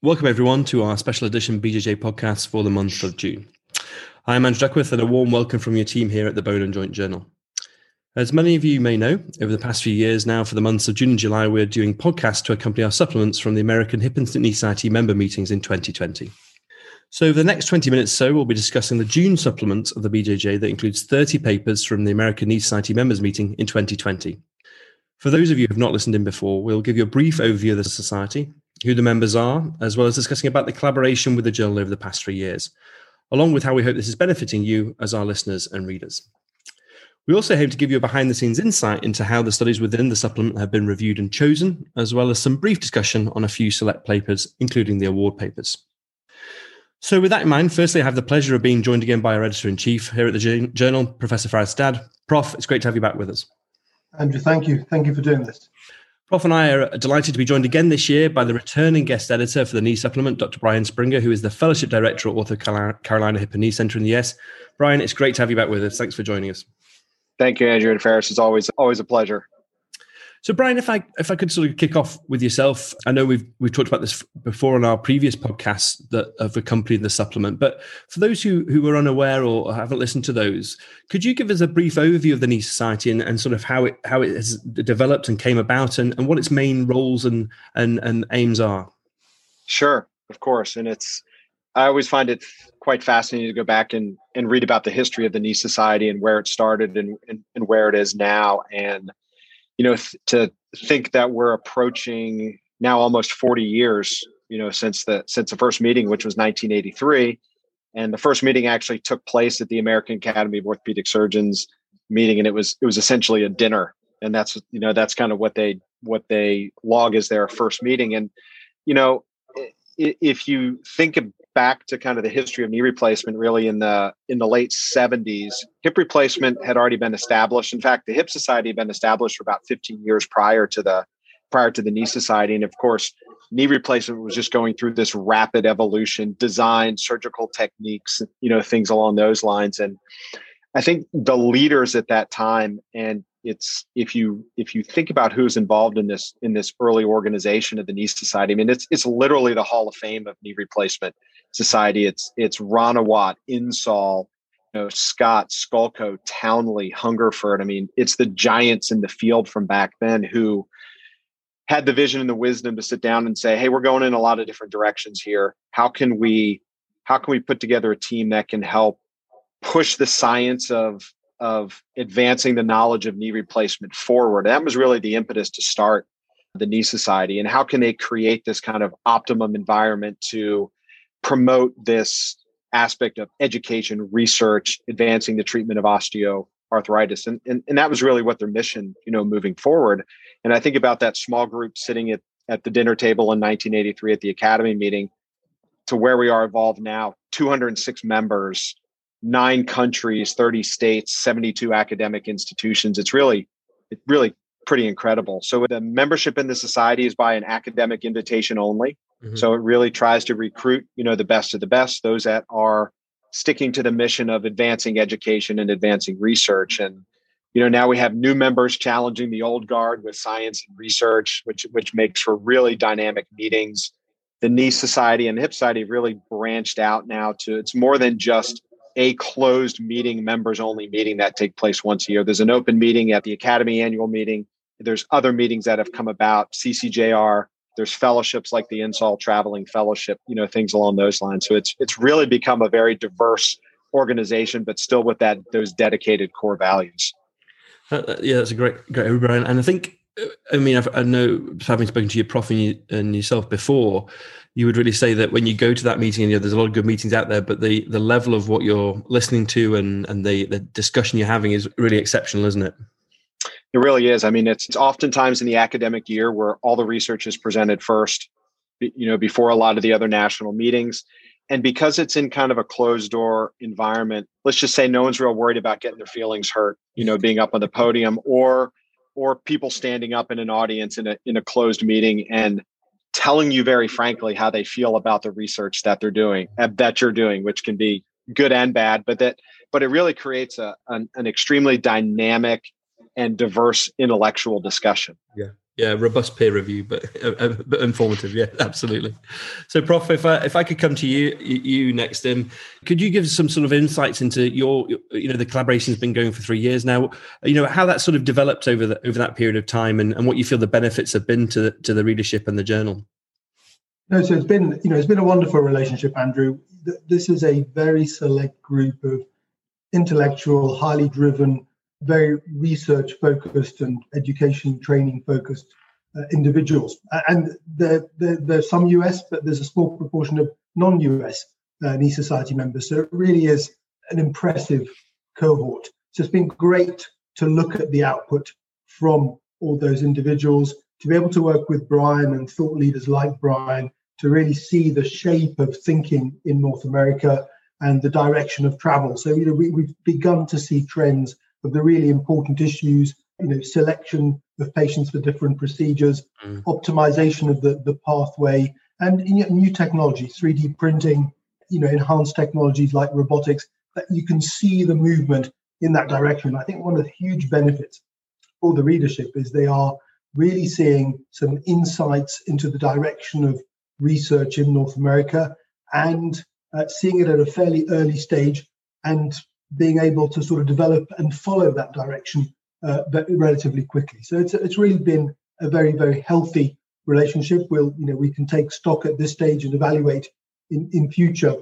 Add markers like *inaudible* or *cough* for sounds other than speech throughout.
Welcome, everyone, to our special edition BJJ podcast for the month of June. I'm Andrew Duckworth, and a warm welcome from your team here at the Bone and Joint Journal. As many of you may know, over the past few years now, for the months of June and July, we're doing podcasts to accompany our supplements from the American Hip and Knee Society member meetings in 2020. So, over the next 20 minutes so, we'll be discussing the June supplement of the BJJ that includes 30 papers from the American Knee Society members meeting in 2020. For those of you who have not listened in before, we'll give you a brief overview of the society, who the members are, as well as discussing about the collaboration with the journal over the past three years, along with how we hope this is benefiting you as our listeners and readers. We also hope to give you a behind the scenes insight into how the studies within the supplement have been reviewed and chosen, as well as some brief discussion on a few select papers, including the award papers. So, with that in mind, firstly, I have the pleasure of being joined again by our editor in chief here at the journal, Professor Fares Haddad. Prof, it's great to have you back with us. Andrew, thank you. Thank you for doing this. Prof and I are uh, delighted to be joined again this year by the returning guest editor for the Knee Supplement, Dr. Brian Springer, who is the Fellowship Director at Ortho Carolina Hip and Knee Center in the US. Brian, it's great to have you back with us. Thanks for joining us. Thank you, Andrew and Fares. It's always always a pleasure. So, Brian, if I if I could sort of kick off with yourself, I know we've we've talked about this before on our previous podcasts that have accompanied the supplement. But for those who who are unaware or haven't listened to those, could you give us a brief overview of the Knee Society and, and sort of how it how it has developed and came about, and, and what its main roles and and and aims are? Sure, of course, and it's I always find it quite fascinating to go back and and read about the history of the Knee Society and where it started and and, and where it is now and you know, th- to think that we're approaching now almost 40 years, you know, since the since the first meeting, which was 1983, and the first meeting actually took place at the American Academy of Orthopedic Surgeons meeting, and it was it was essentially a dinner, and that's you know that's kind of what they what they log as their first meeting, and you know, if you think back to kind of the history of knee replacement really in the in the late 70s hip replacement had already been established. In fact the hip society had been established for about 15 years prior to the prior to the knee society. And of course knee replacement was just going through this rapid evolution design surgical techniques you know things along those lines. And i think the leaders at that time and it's if you if you think about who's involved in this in this early organization of the knee society i mean it's it's literally the hall of fame of knee replacement society it's it's ranawat insall you know scott skulko townley hungerford i mean it's the giants in the field from back then who had the vision and the wisdom to sit down and say hey we're going in a lot of different directions here how can we how can we put together a team that can help push the science of of advancing the knowledge of knee replacement forward. That was really the impetus to start the Knee Society. And how can they create this kind of optimum environment to promote this aspect of education, research, advancing the treatment of osteoarthritis? And, and, and that was really what their mission, you know, moving forward. And I think about that small group sitting at, at the dinner table in 1983 at the Academy meeting to where we are evolved now 206 members nine countries, 30 states, 72 academic institutions. It's really, it's really pretty incredible. So the membership in the society is by an academic invitation only. Mm-hmm. So it really tries to recruit, you know, the best of the best, those that are sticking to the mission of advancing education and advancing research. And, you know, now we have new members challenging the old guard with science and research, which which makes for really dynamic meetings. The Knee Society and the Hip Society really branched out now to it's more than just a closed meeting, members only meeting that take place once a year. There's an open meeting at the Academy annual meeting. There's other meetings that have come about, CCJR. There's fellowships like the Insall Traveling Fellowship, you know, things along those lines. So it's it's really become a very diverse organization, but still with that those dedicated core values. Uh, uh yeah, that's a great great Brian. And I think, uh, I mean, I've, i know having spoken to your prof and, you, and yourself before, you would really say that when you go to that meeting and you know, there's a lot of good meetings out there but the the level of what you're listening to and and the the discussion you're having is really exceptional isn't it it really is. I mean it's, it's oftentimes in the academic year where all the research is presented first you know before a lot of the other national meetings. And because it's in kind of a closed door environment let's just say no one's real worried about getting their feelings hurt you know being up on the podium or or people standing up in an audience in a in a closed meeting and telling you very frankly how they feel about the research that they're doing uh, that you're doing which can be good and bad but that but it really creates a an, an extremely dynamic and diverse intellectual discussion yeah yeah, robust peer review, but, uh, but informative. Yeah, *laughs* absolutely. So, Prof, if I if I could come to you you next, um, could you give some sort of insights into your you know the collaboration has been going for three years now. You know how that sort of developed over the, over that period of time, and, and what you feel the benefits have been to the, to the readership and the journal. No, so it's been you know it's been a wonderful relationship, Andrew. This is a very select group of intellectual, highly driven very research focused and education training focused uh, individuals. And there, there, there's some US, but there's a small proportion of non US uh, Society members. So it really is an impressive cohort. So it's been great to look at the output from all those individuals, to be able to work with Brian and thought leaders like Brian to really see the shape of thinking in North America and the direction of travel. So you know we, we've begun to see trends of the really important issues, you know, selection of patients for different procedures, mm. optimization of the, the pathway, and new technology, 3D printing, you know, enhanced technologies like robotics, that you can see the movement in that direction. I think one of the huge benefits for the readership is they are really seeing some insights into the direction of research in North America and uh, seeing it at a fairly early stage and being able to sort of develop and follow that direction uh, relatively quickly. So it's it's really been a very very healthy relationship. We'll you know we can take stock at this stage and evaluate in in future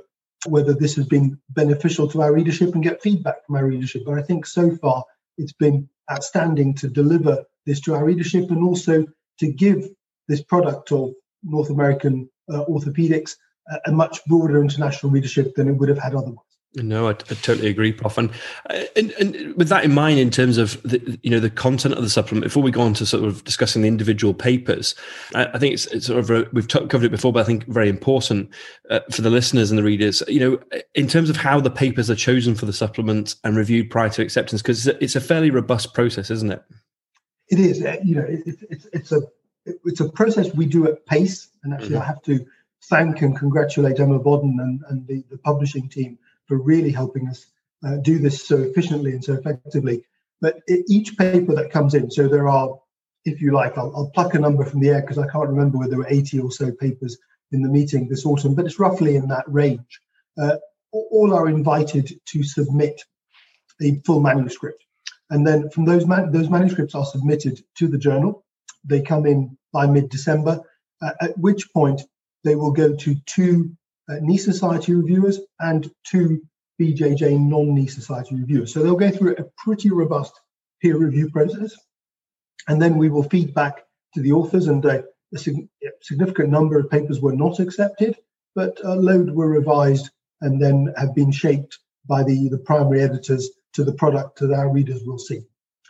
whether this has been beneficial to our readership and get feedback from our readership. But I think so far it's been outstanding to deliver this to our readership and also to give this product of North American uh, orthopedics a, a much broader international readership than it would have had otherwise. No, I, I, totally agree, Prof. And, uh, and, and with that in mind, in terms of the, you know the content of the supplement, before we go on to sort of discussing the individual papers, I, I think it's, it's sort of a, we've t- covered it before, but I think very important uh, for the listeners and the readers. You know, in terms of how the papers are chosen for the supplement and reviewed prior to acceptance, because it's, it's a fairly robust process, isn't it? It is. Uh, you know, it, it's it's a it's a process we do at pace, and actually, mm-hmm. I have to thank and congratulate Emma Vodden and, and the, the publishing team for really helping us uh, do this so efficiently and so effectively. But each paper that comes in, so there are, if you like, I'll, I'll pluck a number from the air because I can't remember whether there were 80 or so papers in the meeting this autumn, but it's roughly in that range. Uh, all are invited to submit a full manuscript. And then from those, man- those manuscripts are submitted to the journal. They come in by mid December, uh, at which point they will go to two uh, knee society reviewers and two BJJ non knee society reviewers. So they'll go through a pretty robust peer review process. And then we will feed back to the authors, and uh, a sig- significant number of papers were not accepted, but a load were revised and then have been shaped by the, the primary editors to the product that our readers will see.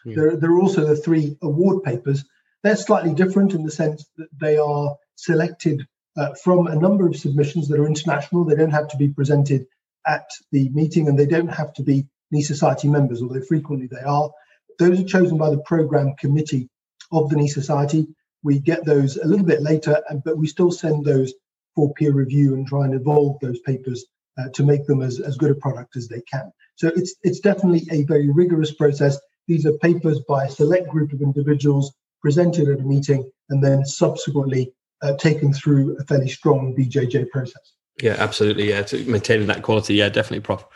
Yeah. There, there are also the three award papers. They're slightly different in the sense that they are selected uh, from a number of submissions that are international. They don't have to be presented at the meeting and they don't have to be Knee Society members, although frequently they are. Those are chosen by the program committee of the Knee Society. We get those a little bit later, but we still send those for peer review and try and evolve those papers uh, to make them as, as good a product as they can. So it's it's definitely a very rigorous process. These are papers by a select group of individuals presented at a meeting and then subsequently uh, taken through a fairly strong BJJ process. Yeah, absolutely. Yeah, to maintaining that quality. Yeah, definitely, Prof.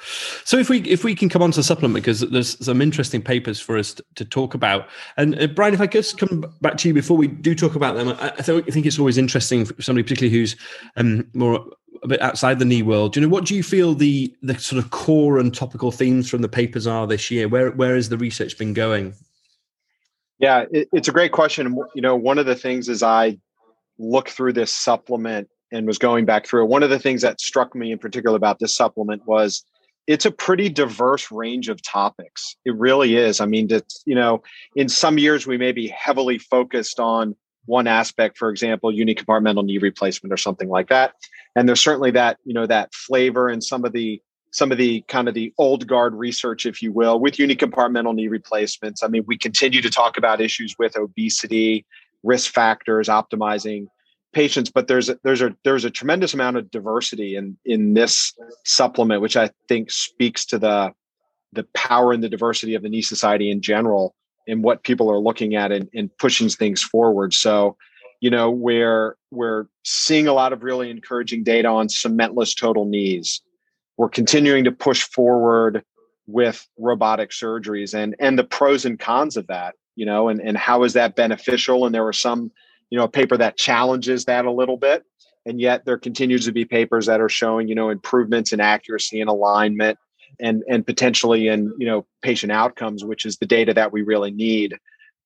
So if we if we can come on to the supplement because there's some interesting papers for us to, to talk about. And uh, Brian, if I could just come back to you before we do talk about them, I, I, think it's always interesting for somebody particularly who's um, more a bit outside the knee world. You know, what do you feel the the sort of core and topical themes from the papers are this year? Where where has the research been going? Yeah, it, it's a great question. You know, one of the things is I look through this supplement and was going back through it, one of the things that struck me in particular about this supplement was it's a pretty diverse range of topics. It really is. I mean, it's, you know, in some years we may be heavily focused on one aspect, for example, unicompartmental knee replacement or something like that. And there's certainly that, you know, that flavor and some of the some of the kind of the old guard research, if you will, with unicompartmental knee replacements. I mean, we continue to talk about issues with obesity, risk factors, optimizing patients but there's a, there's a there's a tremendous amount of diversity in in this supplement which i think speaks to the the power and the diversity of the knee society in general and what people are looking at and, and pushing things forward. So, you know, we're we're seeing a lot of really encouraging data on cementless total knees. We're continuing to push forward with robotic surgeries and and the pros and cons of that, you know, and, and how is that beneficial? And there were some, you know, a paper that challenges that a little bit. And yet there continues to be papers that are showing, you know, improvements in accuracy and alignment and and potentially in you know patient outcomes which is the data that we really need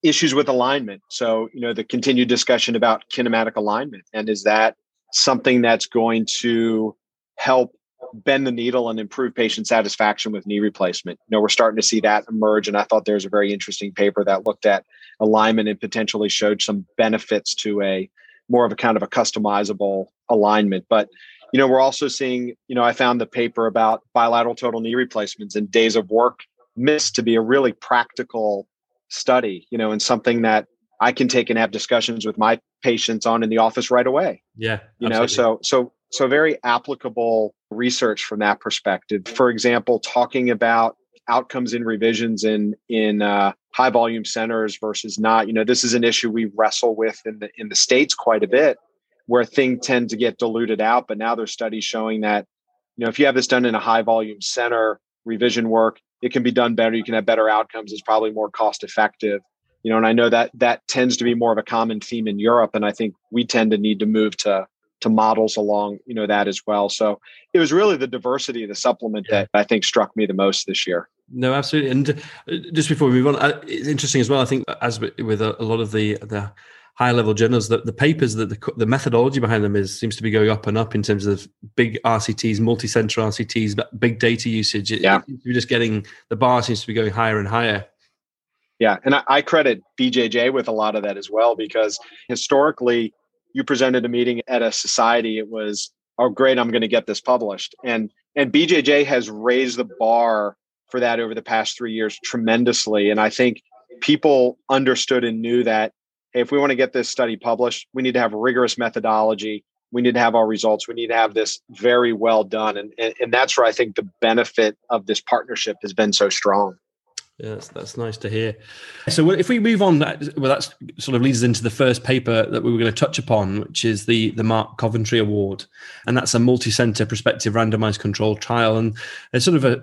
issues with alignment so you know the continued discussion about kinematic alignment and is that something that's going to help bend the needle and improve patient satisfaction with knee replacement you know we're starting to see that emerge and i thought there's a very interesting paper that looked at alignment and potentially showed some benefits to a more of a kind of a customizable alignment but you know, we're also seeing, you know, I found the paper about bilateral total knee replacements and days of work missed to be a really practical study, you know, and something that I can take and have discussions with my patients on in the office right away. Yeah. You absolutely. know, so so so very applicable research from that perspective. For example, talking about outcomes in revisions in in uh, high volume centers versus not. You know, this is an issue we wrestle with in the in the states quite a bit where things tend to get diluted out. But now there's studies showing that, you know, if you have this done in a high volume center, revision work, it can be done better. You can have better outcomes. It's probably more cost effective. You know, and I know that that tends to be more of a common theme in Europe, and I think we tend to need to move to to models along, you know, that as well. So it was really the diversity of the supplement yeah. that I think struck me the most this year. No, absolutely. And uh, just before we move on, uh, it's interesting as well. I think as with a, lot of the the high level journals that the papers that the, the methodology behind them is seems to be going up and up in terms of big RCTs, multi-center RCTs, big data usage. Yeah, you're just getting the bar seems to be going higher and higher. Yeah, and I, I credit BJJ with a lot of that as well because historically, you presented a meeting at a society. It was oh great, I'm going to get this published, and and BJJ has raised the bar for that over the past three years tremendously, and I think people understood and knew that hey, if we want to get this study published, we need to have rigorous methodology. We need to have our results. We need to have this very well done. And, and, and that's where I think the benefit of this partnership has been so strong. Yes, that's that's nice to hear. So, if we move on, that well, that sort of leads us into the first paper that we were going to touch upon, which is the the Mark Coventry Award, and that's a multi-center prospective randomized controlled trial, and it's sort of a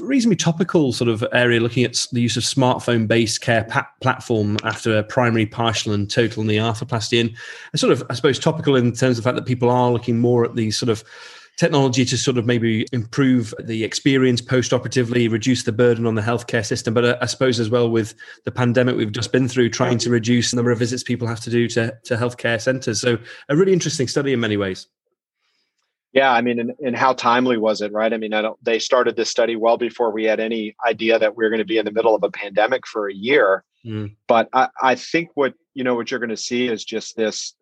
reasonably topical sort of area looking at the use of smartphone-based care pa- platform after a primary, partial, and total knee arthroplasty, and sort of, I suppose, topical in terms of the fact that people are looking more at these sort of technology to sort of maybe improve the experience post-operatively, reduce the burden on the healthcare system. But uh, I suppose as well with the pandemic we've just been through, trying to reduce the number of visits people have to do to, to healthcare centres. So a really interesting study in many ways. Yeah, I mean, and, and how timely was it, right? I mean, I don't, they started this study well before we had any idea that we are going to be in the middle of a pandemic for a year. Mm. But I, I think what you know what you're going to see is just this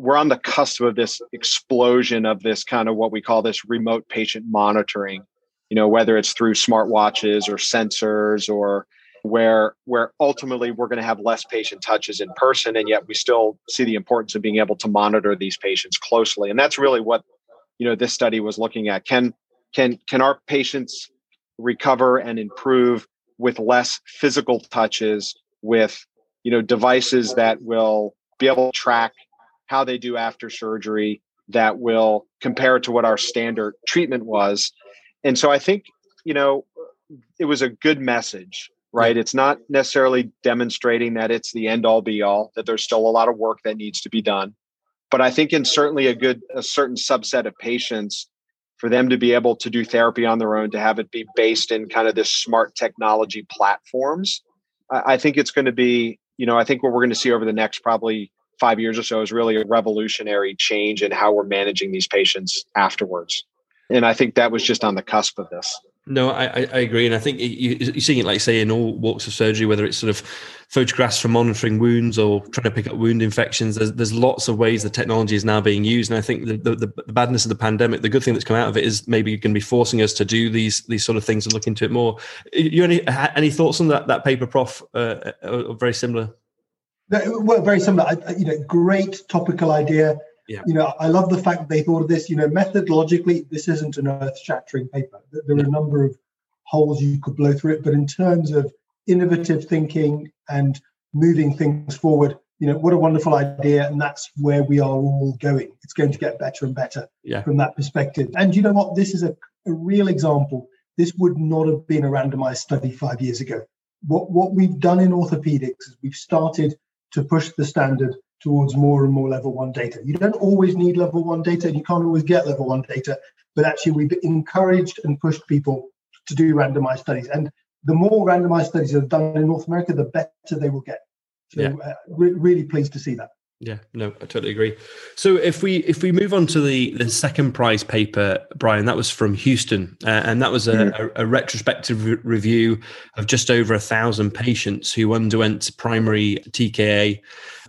we're on the cusp of this explosion of this kind of what we call this remote patient monitoring you know whether it's through smartwatches or sensors or where where ultimately we're going to have less patient touches in person and yet we still see the importance of being able to monitor these patients closely. And that's really what you know this study was looking at. Can can can our patients recover and improve with less physical touches with you know devices that will be able to track how they do after surgery that will compare to what our standard treatment was. And so I think, you know, it was a good message, right? It's not necessarily demonstrating that it's the end all be all, that there's still a lot of work that needs to be done. But I think in certainly a good, a certain subset of patients, for them to be able to do therapy on their own, to have it be based in kind of this smart technology platforms, I, I think it's going to be, you know, I think what we're going to see over the next probably five years or so is really a revolutionary change in how we're managing these patients afterwards. And I think that was just on the cusp of this. No, I, I agree, and I think you, are seeing it, like say, in all walks of surgery, whether it's sort of photographs for monitoring wounds or trying to pick up wound infections. There's, there's lots of ways the technology is now being used, and I think the, the, the badness of the pandemic, the good thing that's come out of it is maybe going to be forcing us to do these these sort of things and look into it more. You any any thoughts on that that paper, Prof? Uh, uh very similar. Well, very similar. I, you know, great topical idea. Yeah. You know, I love the fact that they thought of this. You know, methodologically, this isn't an earth-shattering paper. There are a number of holes you could blow through it, but in terms of innovative thinking and moving things forward. You know, what a wonderful idea, and that's where we are all going. It's going to get better and better yeah. from that perspective. And you know what? This is a, a real example. This would not have been a randomized study five years ago. What what we've done in orthopedics is we've started to push the standard towards more and more level one data. You don't always need level one data, and you can't always get level one data, but actually we've encouraged and pushed people to do randomized studies. And the more randomized studies are done in North America, the better they will get. So yeah. uh, re- really pleased to see that. Yeah, no, I totally agree. So if we if we move on to the the second prize paper, Brian, that was from Houston, uh, and that was a, mm. a, a retrospective re- review of just over a thousand patients who underwent primary TKA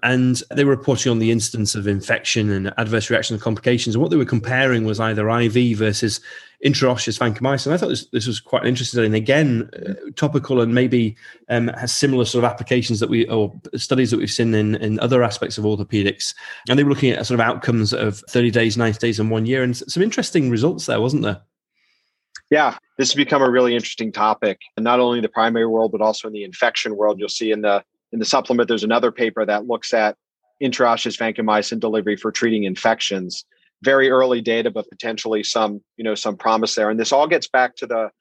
and they were reporting on the incidence of infection and adverse reaction and complications. And what they were comparing was either IV versus intraosseous vancomycin. I thought this, this was quite interesting. And again, uh, topical and maybe um, has similar sort of applications that we, or studies that we've seen in, in other aspects of orthopedics. And they were looking at sort of outcomes of 30 days, 90 days, and one year. And some interesting results there, wasn't there? Yeah, this has become a really interesting topic, and not only in the primary world, but also in the infection world. You'll see in the in the supplement, there's another paper that looks at intraosseous vancomycin delivery for treating infections. Very early data, but potentially some, you know, some promise there. And this all gets back to the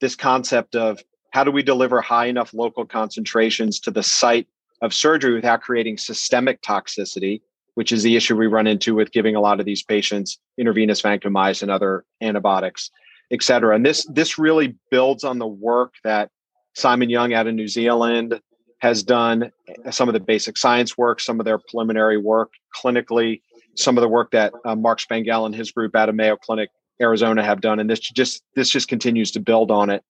this concept of how do we deliver high enough local concentrations to the site of surgery without creating systemic toxicity, which is the issue we run into with giving a lot of these patients intravenous vancomycin and other antibiotics, et cetera. And this this really builds on the work that Simon Young out of New Zealand, has done some of the basic science work, some of their preliminary work clinically, some of the work that uh, Mark Spangehl and his group out of Mayo Clinic, Arizona, have done, and this just this just continues to build on it.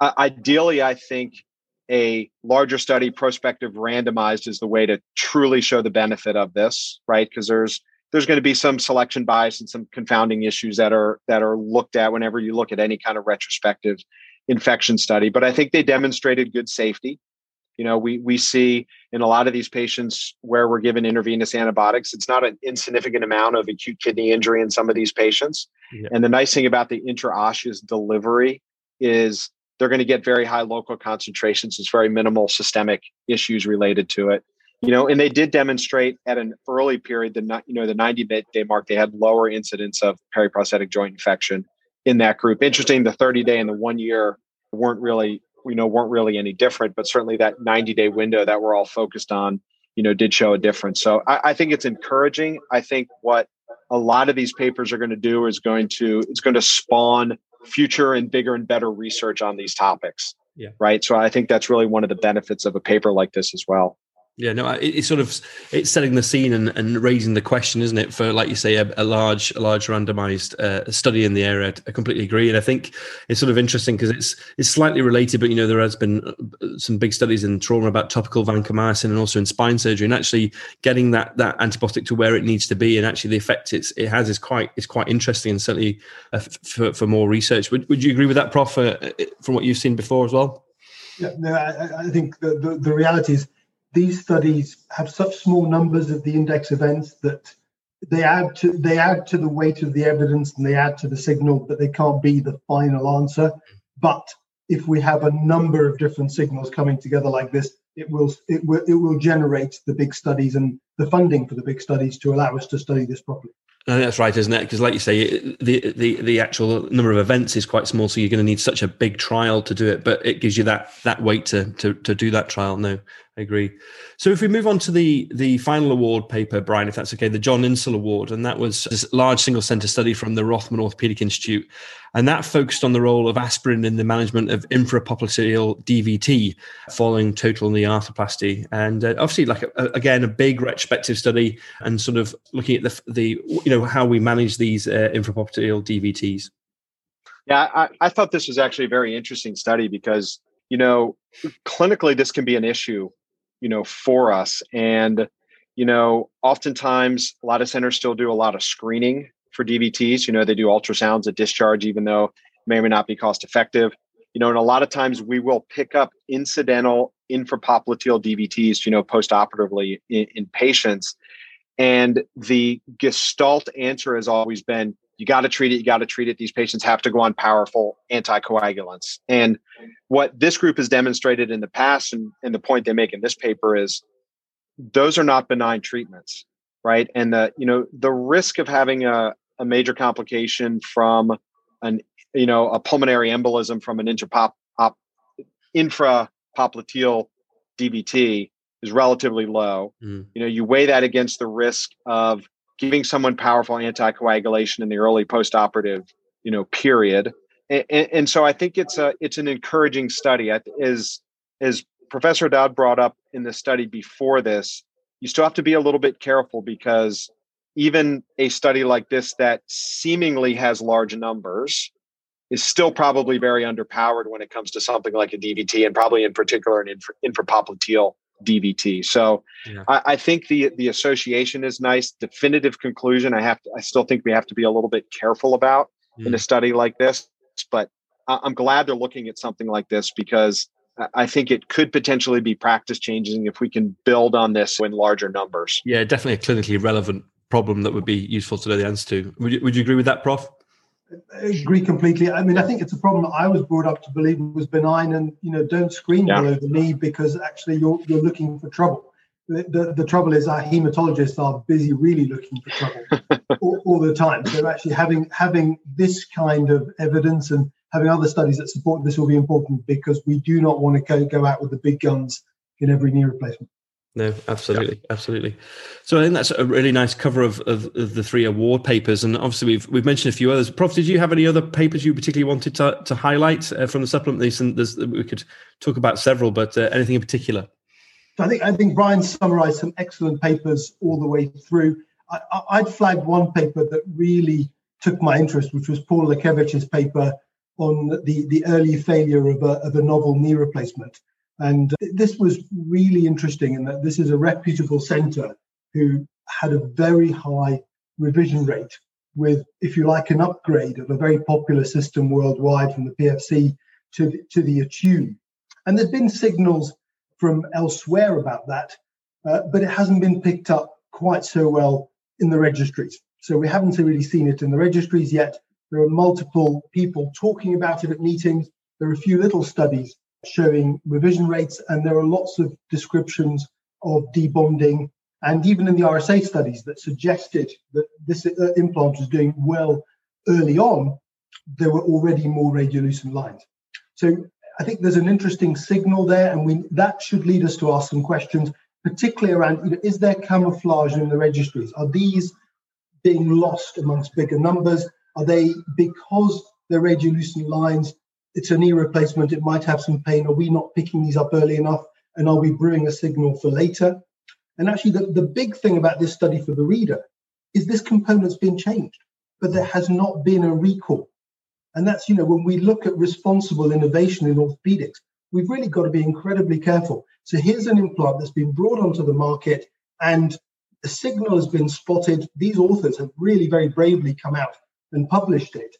Uh, ideally, I think a larger study, prospective, randomized, is the way to truly show the benefit of this, right? Because there's there's going to be some selection bias and some confounding issues that are that are looked at whenever you look at any kind of retrospective infection study. But I think they demonstrated good safety. You know, we we see in a lot of these patients where we're given intravenous antibiotics, it's not an insignificant amount of acute kidney injury in some of these patients. Yeah. And the nice thing about the intraosseous delivery is they're going to get very high local concentrations. It's very minimal systemic issues related to it. You know, and they did demonstrate at an early period, the you know the 90 day mark, they had lower incidence of periprosthetic joint infection in that group. Interesting, the 30 day and the one year weren't really you know weren't really any different but certainly that 90 day window that we're all focused on you know did show a difference. So I, I think it's encouraging. I think what a lot of these papers are going to do is going to it's going to spawn future and bigger and better research on these topics. Yeah. Right? So i think that's really one of the benefits of a paper like this as well yeah, no, it's sort of it's setting the scene and, and raising the question, isn't it? For like you say, a, a large, a large randomized uh, study in the area. I completely agree, and I think it's sort of interesting because it's it's slightly related, but you know there has been uh, some big studies in trauma about topical vancomycin and also in spine surgery, and actually getting that that antibiotic to where it needs to be, and actually the effect it's, it has is quite is quite interesting, and certainly uh, for for more research. Would Would you agree with that, Prof? Uh, from what you've seen before as well? Yeah, no, I, I think the, the the reality is these studies have such small numbers of the index events that they add to they add to the weight of the evidence and they add to the signal, but they can't be the final answer. But if we have a number of different signals coming together like this, it will it will it will generate the big studies and the funding for the big studies to allow us to study this properly. I that's right, isn't it? Because, like you say, the, the the actual number of events is quite small, so you're going to need such a big trial to do it. But it gives you that that weight to to, to do that trial. No, I agree. So if we move on to the the final award paper, Brian, if that's okay, the John Insall Award, and that was this large single center study from the Rothman Orthopedic Institute, and that focused on the role of aspirin in the management of infrapopliteal DVT following total knee arthroplasty, and uh, obviously, like a, a, again, a big retrospective study, and sort of looking at the the you know how we manage these uh, infrapopliteal DVTs. Yeah, I, I thought this was actually a very interesting study because you know clinically this can be an issue you know for us. And you know oftentimes a lot of centers still do a lot of screening for dvts you know they do ultrasounds at discharge even though may or may not be cost effective. You know and a lot of times we will pick up incidental infrapopliteal dvts you know postoperatively in, in patients. And the gestalt answer has always been you got to treat it. You got to treat it. These patients have to go on powerful anticoagulants. And what this group has demonstrated in the past, and, and the point they make in this paper is those are not benign treatments, right? And the, you know, the risk of having a, a major complication from an, you know, a pulmonary embolism from an intrapop, op, infrapopliteal DVT is relatively low. Mm. You know, you weigh that against the risk of giving someone powerful anticoagulation in the early postoperative, you know, period. And, and, so I think it's a it's an encouraging study. As as Professor Haddad brought up in the study before this, you still have to be a little bit careful because even a study like this that seemingly has large numbers is still probably very underpowered when it comes to something like a DVT and probably in particular an infra, infrapopliteal DVT. So yeah. I, I, think the the association is nice. Definitive conclusion, I have to, I still think we have to be a little bit careful about mm. in a mm. study like this. But I, I'm glad they're looking at something like this because I think it could potentially be practice changing if we can build on this in larger numbers. Yeah, definitely a clinically relevant problem that would be useful to know the answer to. Would you, would you agree with that, Prof? I agree completely. I mean, I think it's a problem that I was brought up to believe was benign, and you know, don't screen yeah. below the knee because actually you're you're looking for trouble. The, the, the trouble is our hematologists are busy really looking for trouble *laughs* all, all, the time. So actually having having this kind of evidence and having other studies that support this will be important because we do not want to go, go out with the big guns in every knee replacement. No, absolutely, yeah. absolutely. So I think that's a really nice cover of, of, of, the three award papers, and obviously we've we've mentioned a few others. Prof, did you have any other papers you particularly wanted to, to highlight uh, from the supplement? These and we could talk about several, but uh, anything in particular? I think I think Brian summarised some excellent papers all the way through. I, I'd flagged one paper that really took my interest, which was Paul Lachiewicz's paper on the, the early failure of a, of a novel knee replacement. And this was really interesting in that this is a reputable center who had a very high revision rate with, if you like, an upgrade of a very popular system worldwide from the PFC to the, to the Attune. And there's been signals from elsewhere about that, uh, but it hasn't been picked up quite so well in the registries. So we haven't really seen it in the registries yet. There are multiple people talking about it at meetings. There are a few little studies showing revision rates, and there are lots of descriptions of debonding, and even in the RSA studies that suggested that this uh, implant was doing well early on, there were already more radiolucent lines. So I think there's an interesting signal there, and we that should lead us to ask some questions, particularly around you know, is there camouflage in the registries? Are these being lost amongst bigger numbers? Are they because they're radiolucent lines it's a knee replacement, it might have some pain. Are we not picking these up early enough? And are we brewing a signal for later? And actually, the, the big thing about this study for the reader is this component's been changed, but there has not been a recall. And that's, you know, when we look at responsible innovation in orthopedics, we've really got to be incredibly careful. So here's an implant that's been brought onto the market and a signal has been spotted. These authors have really very bravely come out and published it.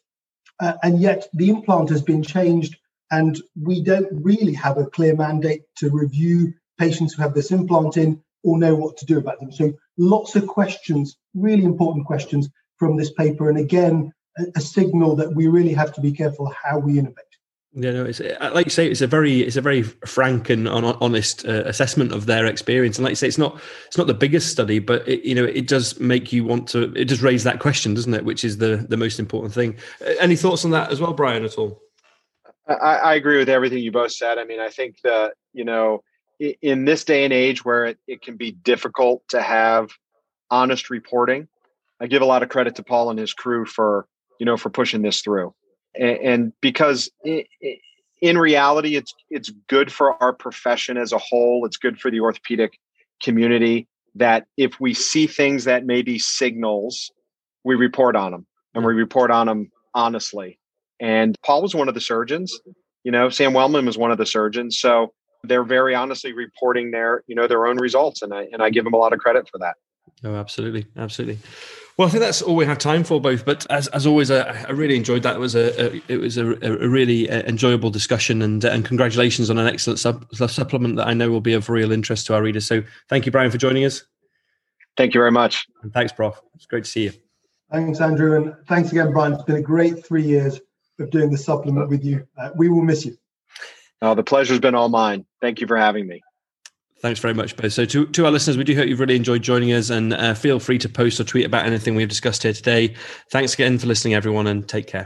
Uh, and yet the implant has been changed, and we don't really have a clear mandate to review patients who have this implant in or know what to do about them. So lots of questions, really important questions from this paper. And again, a, a signal that we really have to be careful how we innovate. Yeah, no, it's uh, like you say, it's a very, it's a very frank and honest uh, assessment of their experience. And like you say, it's not, it's not the biggest study, but it, you know, it does make you want to, it does raise that question, doesn't it? Which is the the most important thing. Uh, any thoughts on that as well, Brian? At all? I, I agree with everything you both said. I mean, I think that you know, in this day and age where it, it can be difficult to have honest reporting, I give a lot of credit to Paul and his crew for you know for pushing this through and, because in reality, it's it's good for our profession as a whole. It's good for the orthopedic community that if we see things that may be signals, we report on them and we report on them honestly. And Paul was one of the surgeons. You know, Sam Wellman was one of the surgeons. So they're very honestly reporting their, you know, their own results. And I and I give them a lot of credit for that. Oh, absolutely, absolutely. Well, I think that's all we have time for, both. But as, as always, I, I really enjoyed that. It was a, a it was a, a really uh, enjoyable discussion, and uh, and congratulations on an excellent sub, supplement that I know will be of real interest to our readers. So, thank you, Brian, for joining us. Thank you very much. And thanks, Prof. It's great to see you. Thanks, Andrew, and thanks again, Brian. It's been a great three years of doing the supplement with you. Uh, we will miss you. Oh, the pleasure's been all mine. Thank you for having me. Thanks very much, both. So, to, to our listeners, we do hope you've really enjoyed joining us and uh, feel free to post or tweet about anything we've discussed here today. Thanks again for listening, everyone, and take care.